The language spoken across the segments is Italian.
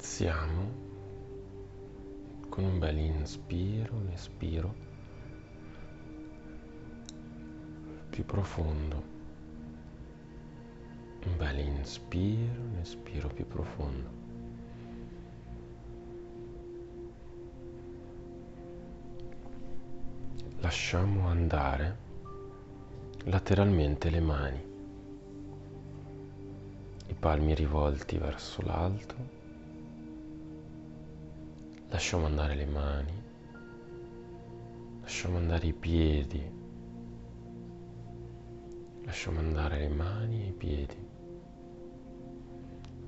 Iniziamo con un bel inspiro, un espiro più profondo. Un bel inspiro, un espiro più profondo. Lasciamo andare lateralmente le mani, i palmi rivolti verso l'alto Lasciamo andare le mani, lasciamo andare i piedi, lasciamo andare le mani e i piedi.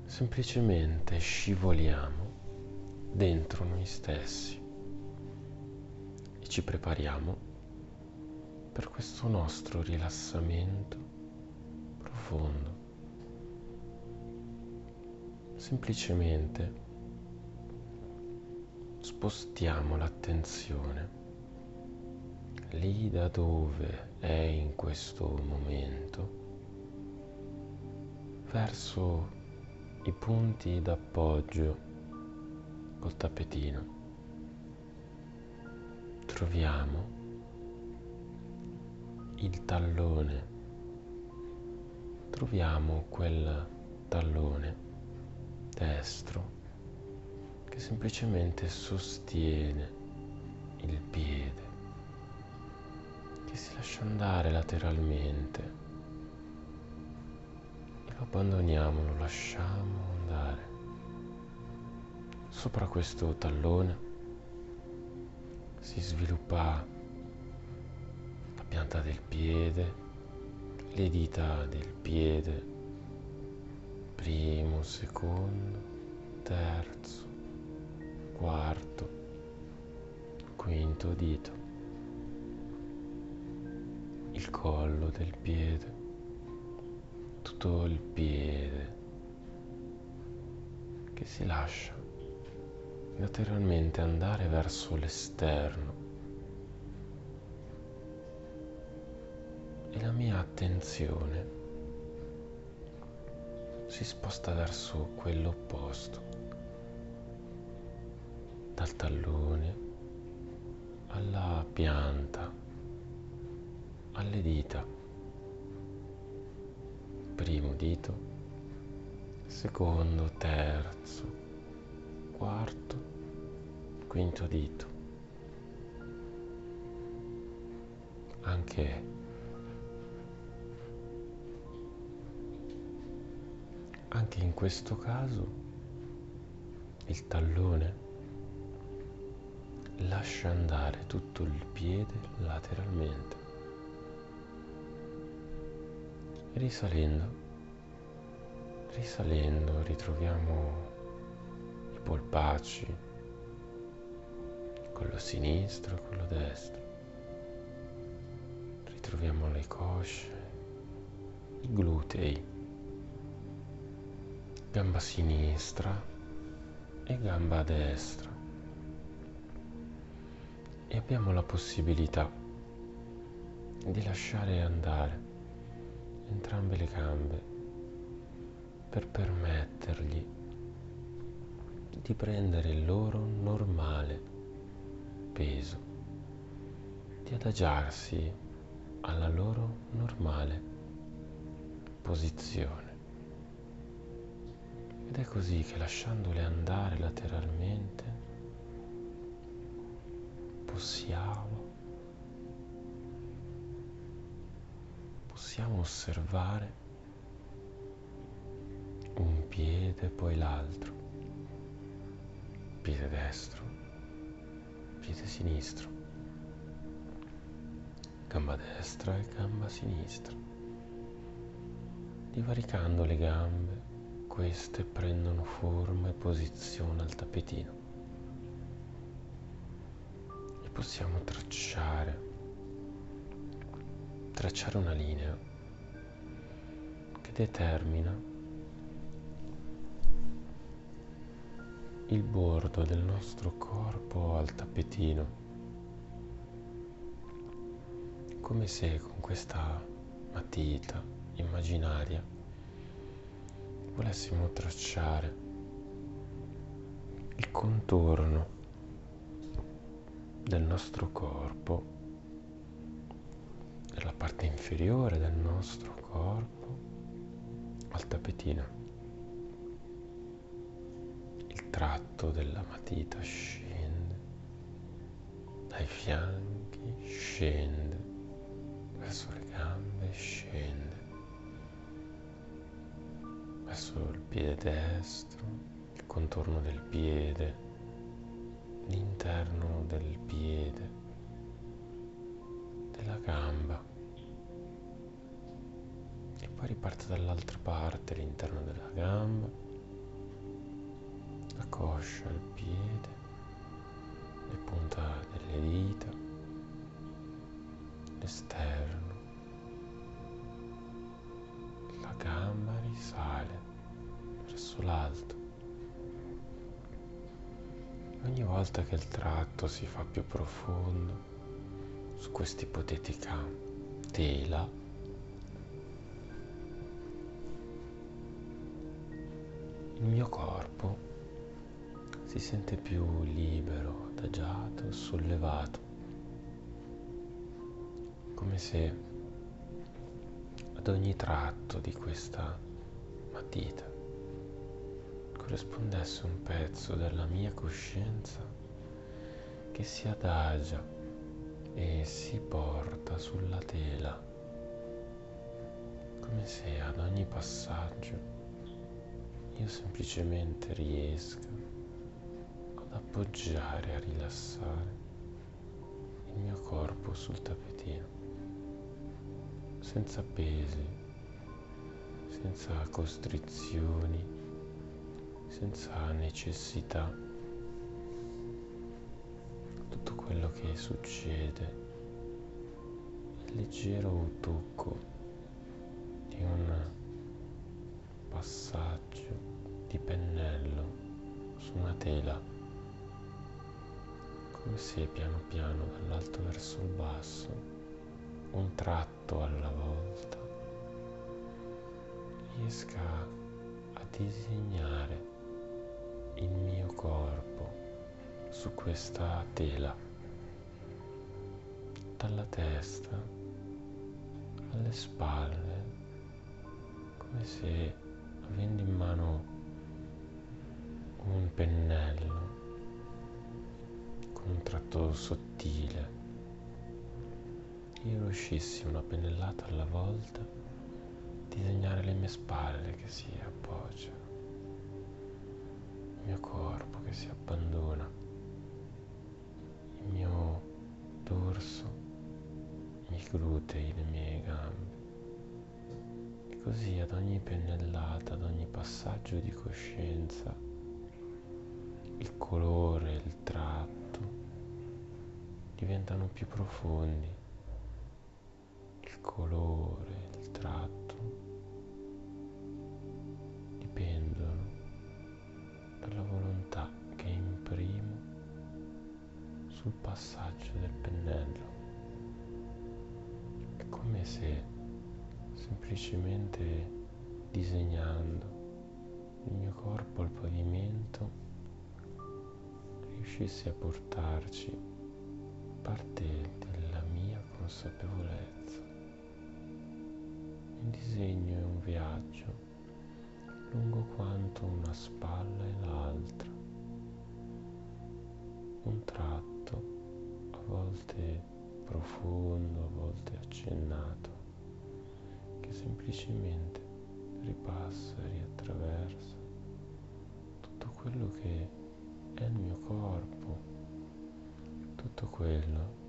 Semplicemente scivoliamo dentro noi stessi e ci prepariamo per questo nostro rilassamento profondo. Semplicemente spostiamo l'attenzione lì da dove è in questo momento verso i punti d'appoggio col tappetino. Troviamo il tallone, troviamo quel tallone destro semplicemente sostiene il piede, che si lascia andare lateralmente e lo abbandoniamo, lo lasciamo andare. Sopra questo tallone si sviluppa la pianta del piede, le dita del piede, primo, secondo, terzo, quarto, quinto dito, il collo del piede, tutto il piede che si lascia lateralmente andare verso l'esterno. E la mia attenzione si sposta verso quell'opposto dal tallone alla pianta, alle dita. Primo dito, secondo, terzo, quarto, quinto dito. Anche anche in questo caso il tallone lascia andare tutto il piede lateralmente. Risalendo, risalendo ritroviamo i polpacci, quello sinistro e quello destro. Ritroviamo le cosce, i glutei, gamba sinistra e gamba destra e abbiamo la possibilità di lasciare andare entrambe le gambe per permettergli di prendere il loro normale peso, di adagiarsi alla loro normale posizione. Ed è così che lasciandole andare lateralmente possiamo, possiamo osservare un piede poi l'altro, piede destro, piede sinistro, gamba destra e gamba sinistra. Divaricando le gambe, queste prendono forma e posizione al tappetino possiamo tracciare, tracciare una linea che determina il bordo del nostro corpo al tappetino, come se con questa matita immaginaria volessimo tracciare il contorno del nostro corpo, della parte inferiore del nostro corpo al tapetino. Il tratto della matita scende dai fianchi, scende verso le gambe, scende verso il piede destro, il contorno del piede, l'interno del piede, della gamba e poi riparte dall'altra parte, l'interno della gamba, la coscia, il piede, le punta delle dita, l'esterno gamba risale verso l'alto. Ogni volta che il tratto si fa più profondo su questa ipotetica tela, il mio corpo si sente più libero, adagiato, sollevato, come se ad ogni tratto di questa matita corrispondesse un pezzo della mia coscienza che si adagia e si porta sulla tela, come se ad ogni passaggio io semplicemente riesca ad appoggiare, a rilassare il mio corpo sul tappetino senza pesi, senza costrizioni, senza necessità. Tutto quello che succede il leggero tocco di un passaggio di pennello su una tela, come se piano piano dall'alto verso il basso un tratto alla volta riesca a disegnare su questa tela, dalla testa alle spalle, come se avendo in mano un pennello con un tratto sottile io riuscissi una pennellata alla volta a disegnare le mie spalle che si appoggiano, il mio corpo che si abbandona, glutei, le mie gambe. E così ad ogni pennellata, ad ogni passaggio di coscienza, il colore, il tratto diventano più profondi colore, il tratto dipendono dalla volontà che imprimo sul passaggio del pennello. Come se semplicemente disegnando il mio corpo al pavimento riuscissi a portarci parte della mia consapevolezza. Un disegno è un viaggio lungo quanto una spalla e l'altra, un tratto a volte profondo, a volte accennato, che semplicemente ripassa e riattraversa tutto quello che è il mio corpo, tutto quello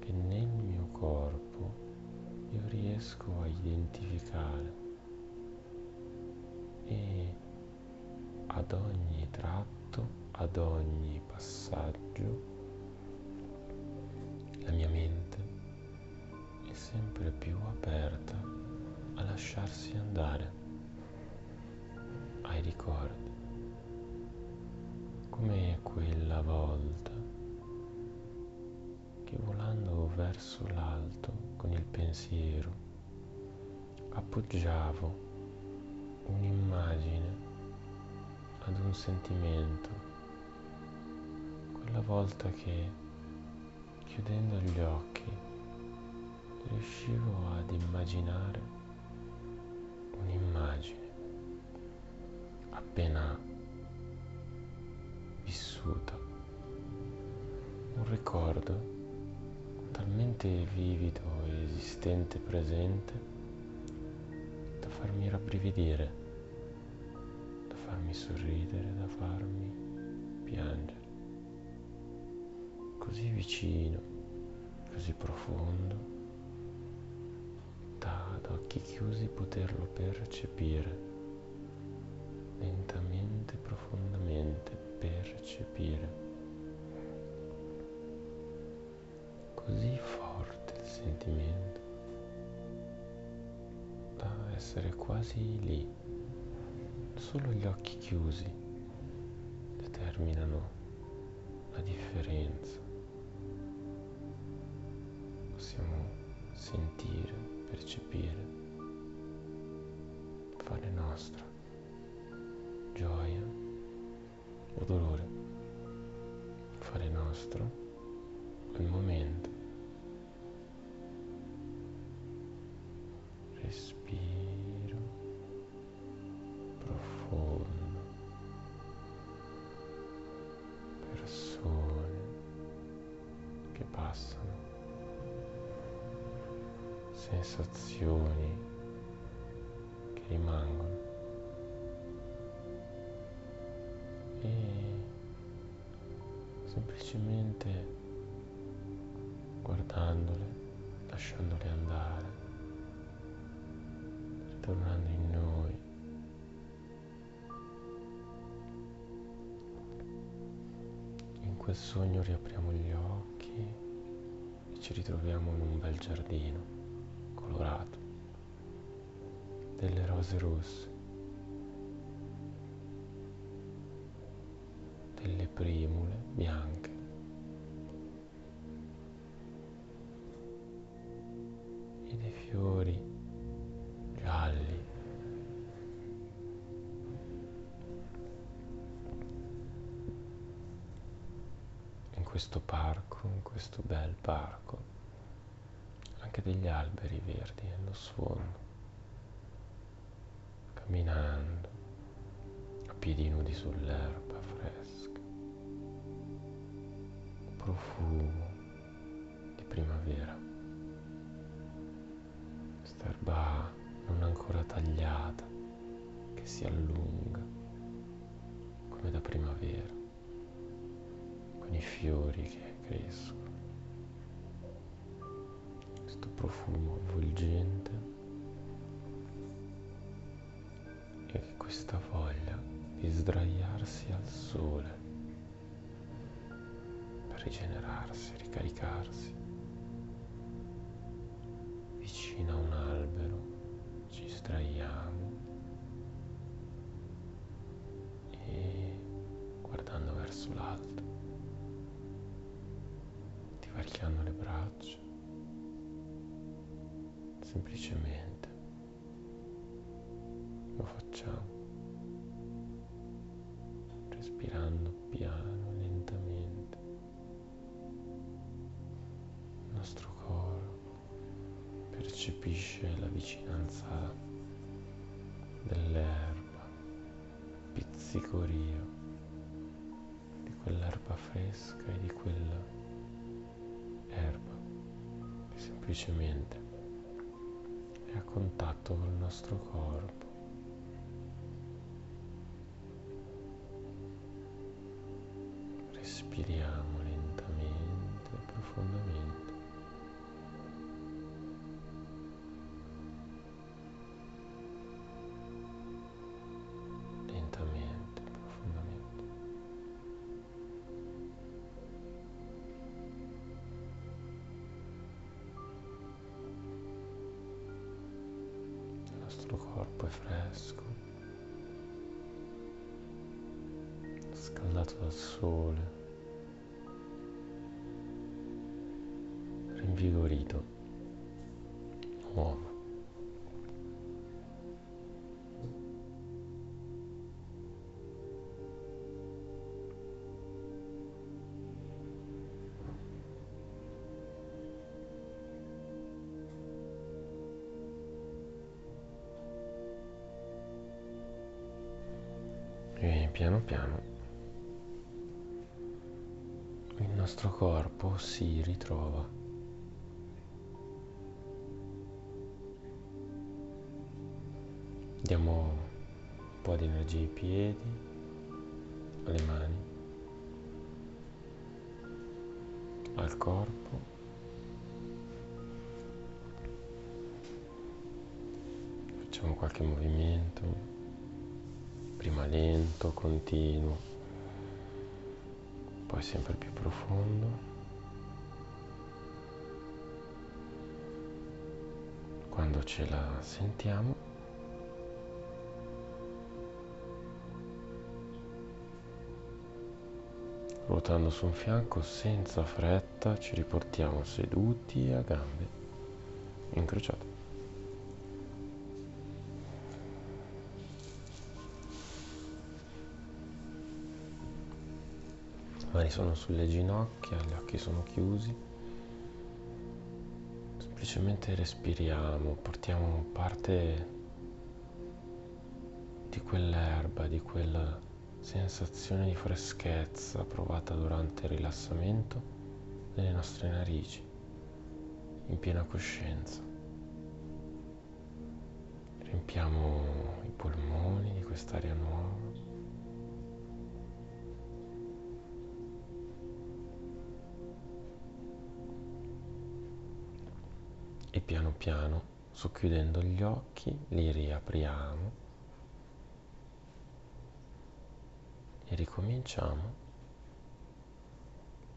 che nel mio corpo io riesco a identificare. E ad ogni tratto, ad ogni passaggio, sempre più aperta a lasciarsi andare ai ricordi, come quella volta che volando verso l'alto con il pensiero appoggiavo un'immagine ad un sentimento quella volta che chiudendo gli occhi riuscivo ad immaginare un'immagine appena vissuta, un ricordo talmente vivido e esistente presente da farmi rabbrividire, da farmi sorridere, da farmi piangere. Così vicino, così profondo, ad occhi chiusi poterlo percepire, lentamente, profondamente percepire. così forte il sentimento da essere quasi lì. Solo gli occhi chiusi determinano la differenza. Possiamo sentire, percepire, fare nostra gioia o dolore, fare nostro quel momento sensazioni che rimangono e semplicemente guardandole, lasciandole andare tornando in noi. In quel sogno riapriamo gli occhi e ci ritroviamo in un bel giardino colorato, delle rose rosse, delle primule bianche. e dei fiori questo parco, in questo bel parco, anche degli alberi verdi nello sfondo, camminando a piedi nudi sull'erba fresca, profumo di primavera, quest'erba non ancora tagliata che si allunga come da primavera con i fiori che crescono, profumo avvolgente e questa voglia di sdraiarsi al sole per rigenerarsi, ricaricarsi. Vicino a un albero ci sdraiamo e guardando verso l'alto varchiando le braccia, semplicemente lo facciamo, respirando piano, lentamente. Il nostro corpo percepisce la vicinanza dell'erba, pizzicorio di quell'erba fresca e di quella erba che semplicemente è a contatto col nostro corpo. Respiriamo lentamente e profondamente. Nostro corpo è fresco, scaldato dal sole, piano piano il nostro corpo si ritrova. Diamo un po' di energia ai piedi, alle mani, al corpo. Facciamo qualche movimento, prima lento, continuo poi sempre più profondo. Quando ce la sentiamo, ruotando su un fianco senza fretta ci riportiamo seduti a gambe incrociate. Mani sono sulle ginocchia, gli occhi sono chiusi. Semplicemente respiriamo, portiamo parte di quell'erba, di quella sensazione di freschezza provata durante il rilassamento nelle nostre narici, in piena coscienza. Riempiamo i polmoni di quest'aria nuova. E piano piano, socchiudendo gli occhi, li riapriamo e ricominciamo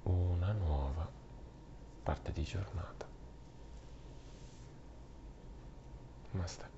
una nuova parte di giornata. Basta.